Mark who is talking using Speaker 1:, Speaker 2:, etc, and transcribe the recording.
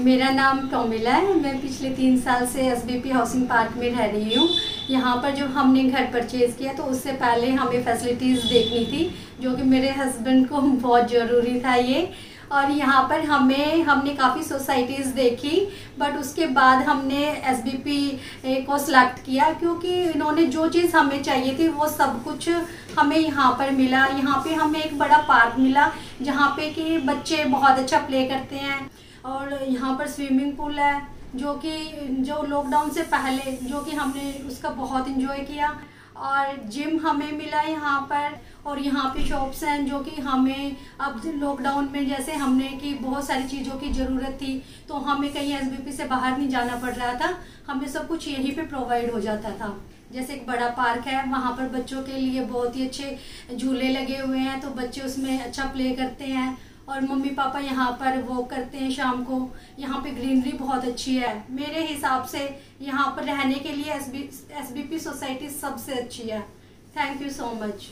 Speaker 1: मेरा नाम टोमिला है। मैं पिछले तीन साल से एसबीपी हाउसिंग पार्क में रह रही हूँ। यहाँ पर जब हमने घर परचेज़ किया तो उससे पहले हमें फैसिलिटीज़ देखनी थी, जो कि मेरे हस्बैंड को बहुत ज़रूरी था ये। और यहाँ पर हमें, हमने काफ़ी सोसाइटीज़ देखी बट उसके बाद हमने एसबीपी को सिलेक्ट किया क्योंकि इन्होंने जो चीज़ हमें चाहिए थी, वो सब कुछ हमें यहाँ पर मिला। यहाँ पे हमें एक बड़ा पार्क मिला जहाँ पे कि बच्चे बहुत अच्छा प्ले करते हैं और यहाँ पर स्विमिंग पूल है, जो कि, जो लॉकडाउन से पहले, जो कि हमने उसका बहुत इंजॉय किया। और जिम हमें मिला यहाँ पर और यहाँ पे शॉप्स हैं जो कि हमें अब लॉकडाउन में जैसे हमने कि बहुत सारी चीज़ों की ज़रूरत थी तो हमें कहीं एसबीपी से बाहर नहीं जाना पड़ रहा था। हमें सब कुछ यहीं पे प्रोवाइड हो जाता था। जैसे एक बड़ा पार्क है, वहाँ पर बच्चों के लिए बहुत ही अच्छे झूले लगे हुए हैं तो बच्चे उसमें अच्छा प्ले करते हैं। और मम्मी पापा यहाँ पर वो करते हैं शाम को। यहाँ पे ग्रीनरी बहुत अच्छी है। मेरे हिसाब से यहाँ पर रहने के लिए एस बी सोसाइटी सबसे अच्छी है। Thank you so much